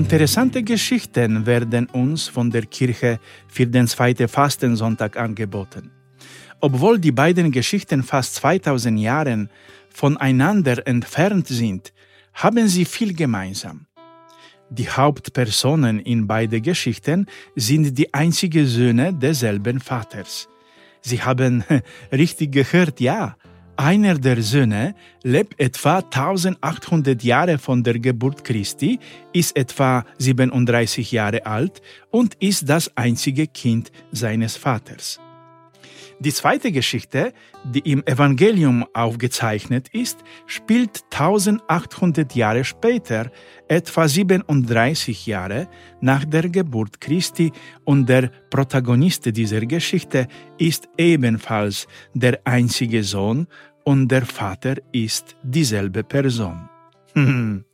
Interessante Geschichten werden uns von der Kirche für den zweiten Fastensonntag angeboten. Obwohl die beiden Geschichten fast 2000 Jahre voneinander entfernt sind, haben sie viel gemeinsam. Die Hauptpersonen in beiden Geschichten sind die einzigen Söhne desselben Vaters. Sie haben richtig gehört, ja, einer der Söhne lebt etwa 1800 Jahre von der Geburt Christi, ist etwa 37 Jahre alt und ist das einzige Kind seines Vaters. Die zweite Geschichte, die im Evangelium aufgezeichnet ist, spielt 1800 Jahre später, etwa 37 Jahre nach der Geburt Christi, und der Protagonist dieser Geschichte ist ebenfalls der einzige Sohn und der Vater ist dieselbe Person.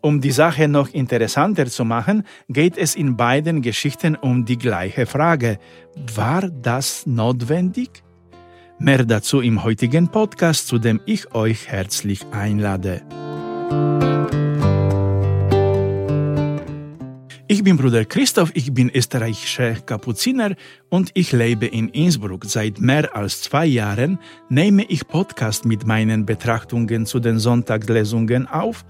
um die Sache noch interessanter zu machen, geht es in beiden Geschichten um die gleiche Frage. War das notwendig? Mehr dazu im heutigen Podcast, zu dem ich euch herzlich einlade. Bin Bruder Christoph, ich bin österreichischer Kapuziner und ich lebe in Innsbruck. Seit mehr als zwei Jahren nehme ich Podcast mit meinen Betrachtungen zu den Sonntagslesungen auf.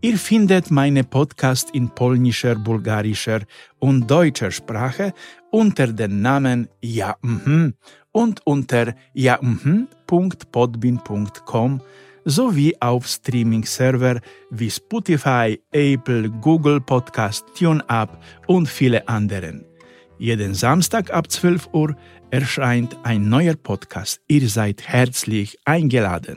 Ihr findet meine Podcast in polnischer, bulgarischer und deutscher Sprache unter dem Namen Ja mhm und unter jamhm.podbin.com sowie auf Streaming-Server wie Spotify, Apple, Google Podcast, TuneUp und viele anderen. Jeden Samstag ab 12 Uhr erscheint ein neuer Podcast. Ihr seid herzlich eingeladen.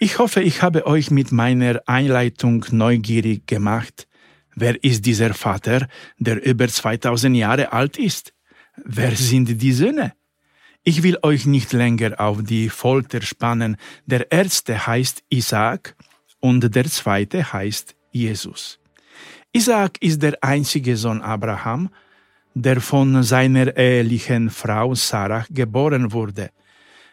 Ich hoffe, ich habe euch mit meiner Einleitung neugierig gemacht. Wer ist dieser Vater, der über 2000 Jahre alt ist? Wer sind die Söhne? Ich will euch nicht länger auf die Folter spannen. Der erste heißt Isaac und der zweite heißt Jesus. Isaac ist der einzige Sohn Abraham, der von seiner ehelichen Frau Sarah geboren wurde.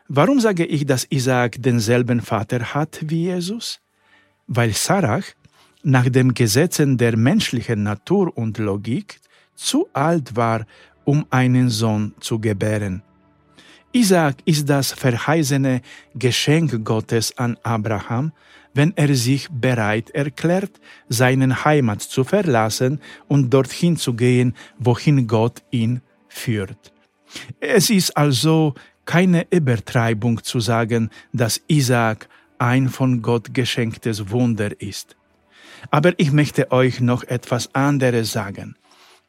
Warum sage ich, dass Isaac denselben Vater hat wie Jesus? Weil Sarah nach den Gesetzen der menschlichen Natur und Logik zu alt war, um einen Sohn zu gebären. Isaac ist das verheißene Geschenk Gottes an Abraham, wenn er sich bereit erklärt, seinen Heimat zu verlassen und dorthin zu gehen, wohin Gott ihn führt. Es ist also keine Übertreibung zu sagen, dass Isaac ein von Gott geschenktes Wunder ist. Aber ich möchte euch noch etwas anderes sagen.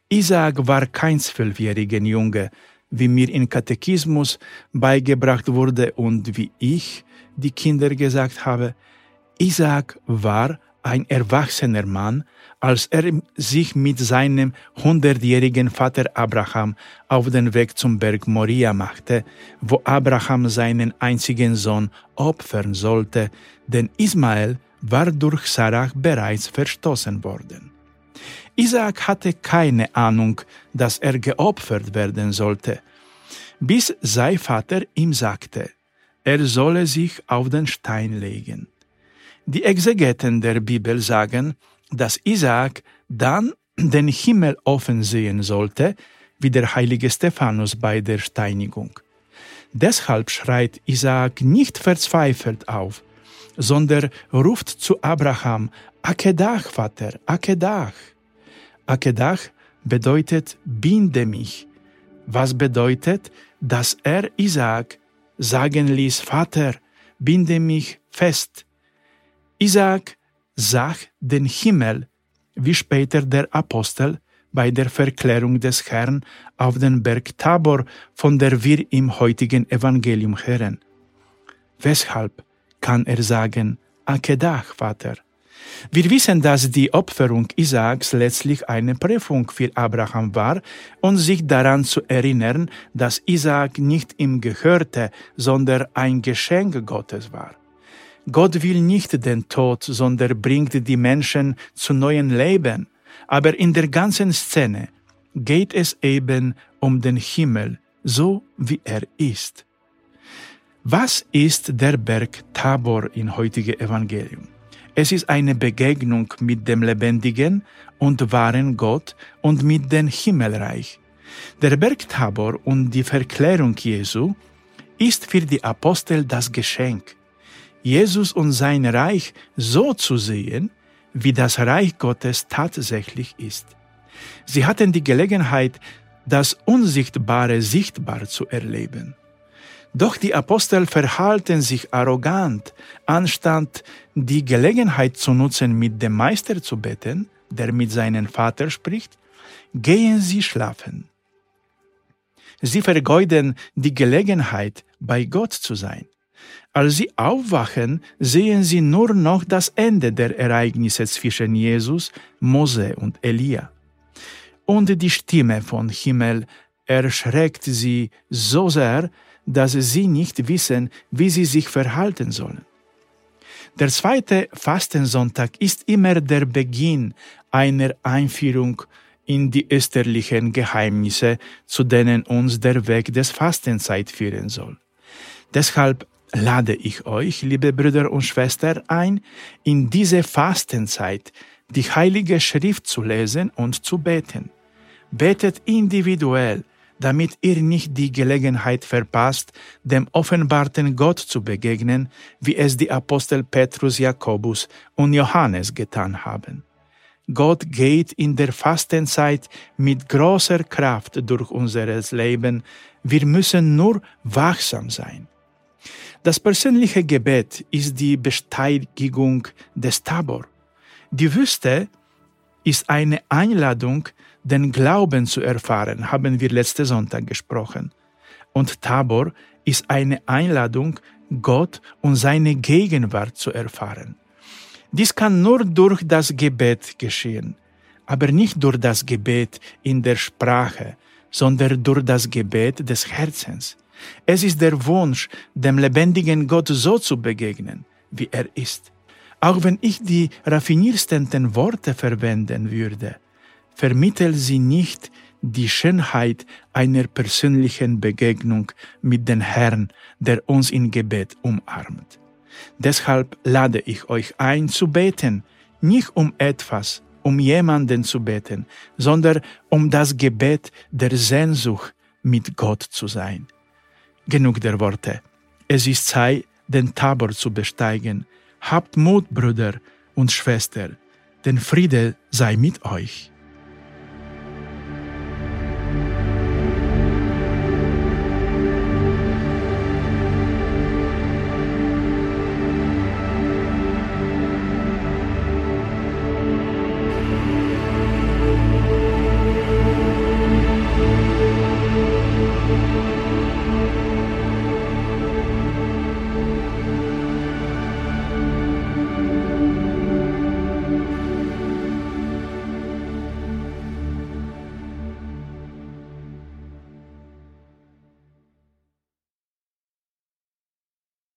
Isaac war kein zwölfjähriger Junge, wie mir im Katechismus beigebracht wurde und wie ich die Kinder gesagt habe, Isaac war ein erwachsener Mann, als er sich mit seinem hundertjährigen Vater Abraham auf den Weg zum Berg Moria machte, wo Abraham seinen einzigen Sohn opfern sollte, denn Ismael war durch Sarah bereits verstoßen worden. Isaak hatte keine Ahnung, dass er geopfert werden sollte, bis sein Vater ihm sagte, er solle sich auf den Stein legen. Die Exegeten der Bibel sagen, dass Isaak dann den Himmel offen sehen sollte, wie der heilige Stephanus bei der Steinigung. Deshalb schreit Isaak nicht verzweifelt auf, sondern ruft zu Abraham, Akedach, Vater, Akedach. Akedach bedeutet binde mich, was bedeutet, dass er Isaak sagen ließ, Vater, binde mich fest. Isaak sah den Himmel, wie später der Apostel bei der Verklärung des Herrn auf den Berg Tabor, von der wir im heutigen Evangelium hören. Weshalb kann er sagen, Akedach, Vater? Wir wissen, dass die Opferung Isaaks letztlich eine Prüfung für Abraham war und sich daran zu erinnern, dass Isaak nicht ihm gehörte, sondern ein Geschenk Gottes war. Gott will nicht den Tod, sondern bringt die Menschen zu neuen Leben. Aber in der ganzen Szene geht es eben um den Himmel, so wie er ist. Was ist der Berg Tabor im heutigen Evangelium? Es ist eine Begegnung mit dem lebendigen und wahren Gott und mit dem Himmelreich. Der Berg Tabor und die Verklärung Jesu ist für die Apostel das Geschenk, Jesus und sein Reich so zu sehen, wie das Reich Gottes tatsächlich ist. Sie hatten die Gelegenheit, das Unsichtbare sichtbar zu erleben. Doch die Apostel verhalten sich arrogant, anstatt die Gelegenheit zu nutzen, mit dem Meister zu beten, der mit seinem Vater spricht, gehen sie schlafen. Sie vergeuden die Gelegenheit, bei Gott zu sein. Als sie aufwachen, sehen sie nur noch das Ende der Ereignisse zwischen Jesus, Mose und Elia. Und die Stimme von Himmel erschreckt sie so sehr, dass sie nicht wissen, wie sie sich verhalten sollen. Der zweite Fastensonntag ist immer der Beginn einer Einführung in die österlichen Geheimnisse, zu denen uns der Weg des Fastenzeit führen soll. Deshalb lade ich euch, liebe Brüder und Schwestern, ein, in diese Fastenzeit die Heilige Schrift zu lesen und zu beten. Betet individuell, damit ihr nicht die Gelegenheit verpasst, dem offenbarten Gott zu begegnen, wie es die Apostel Petrus, Jakobus und Johannes getan haben. Gott geht in der Fastenzeit mit großer Kraft durch unser Leben. Wir müssen nur wachsam sein. Das persönliche Gebet ist die Besteigung des Tabor. Die Wüste ist eine Einladung, den Glauben zu erfahren, haben wir letzte Sonntag gesprochen. Und Tabor ist eine Einladung, Gott und seine Gegenwart zu erfahren. Dies kann nur durch das Gebet geschehen, aber nicht durch das Gebet in der Sprache, sondern durch das Gebet des Herzens. Es ist der Wunsch, dem lebendigen Gott so zu begegnen, wie er ist. Auch wenn ich die raffiniersten Worte verwenden würde, vermittelt sie nicht die Schönheit einer persönlichen Begegnung mit dem Herrn, der uns in Gebet umarmt. Deshalb lade ich euch ein zu beten, nicht um etwas, um jemanden zu beten, sondern um das Gebet der Sehnsucht, mit Gott zu sein. Genug der Worte. Es ist Zeit, den Tabor zu besteigen. Habt Mut, Brüder und Schwestern, denn Friede sei mit euch.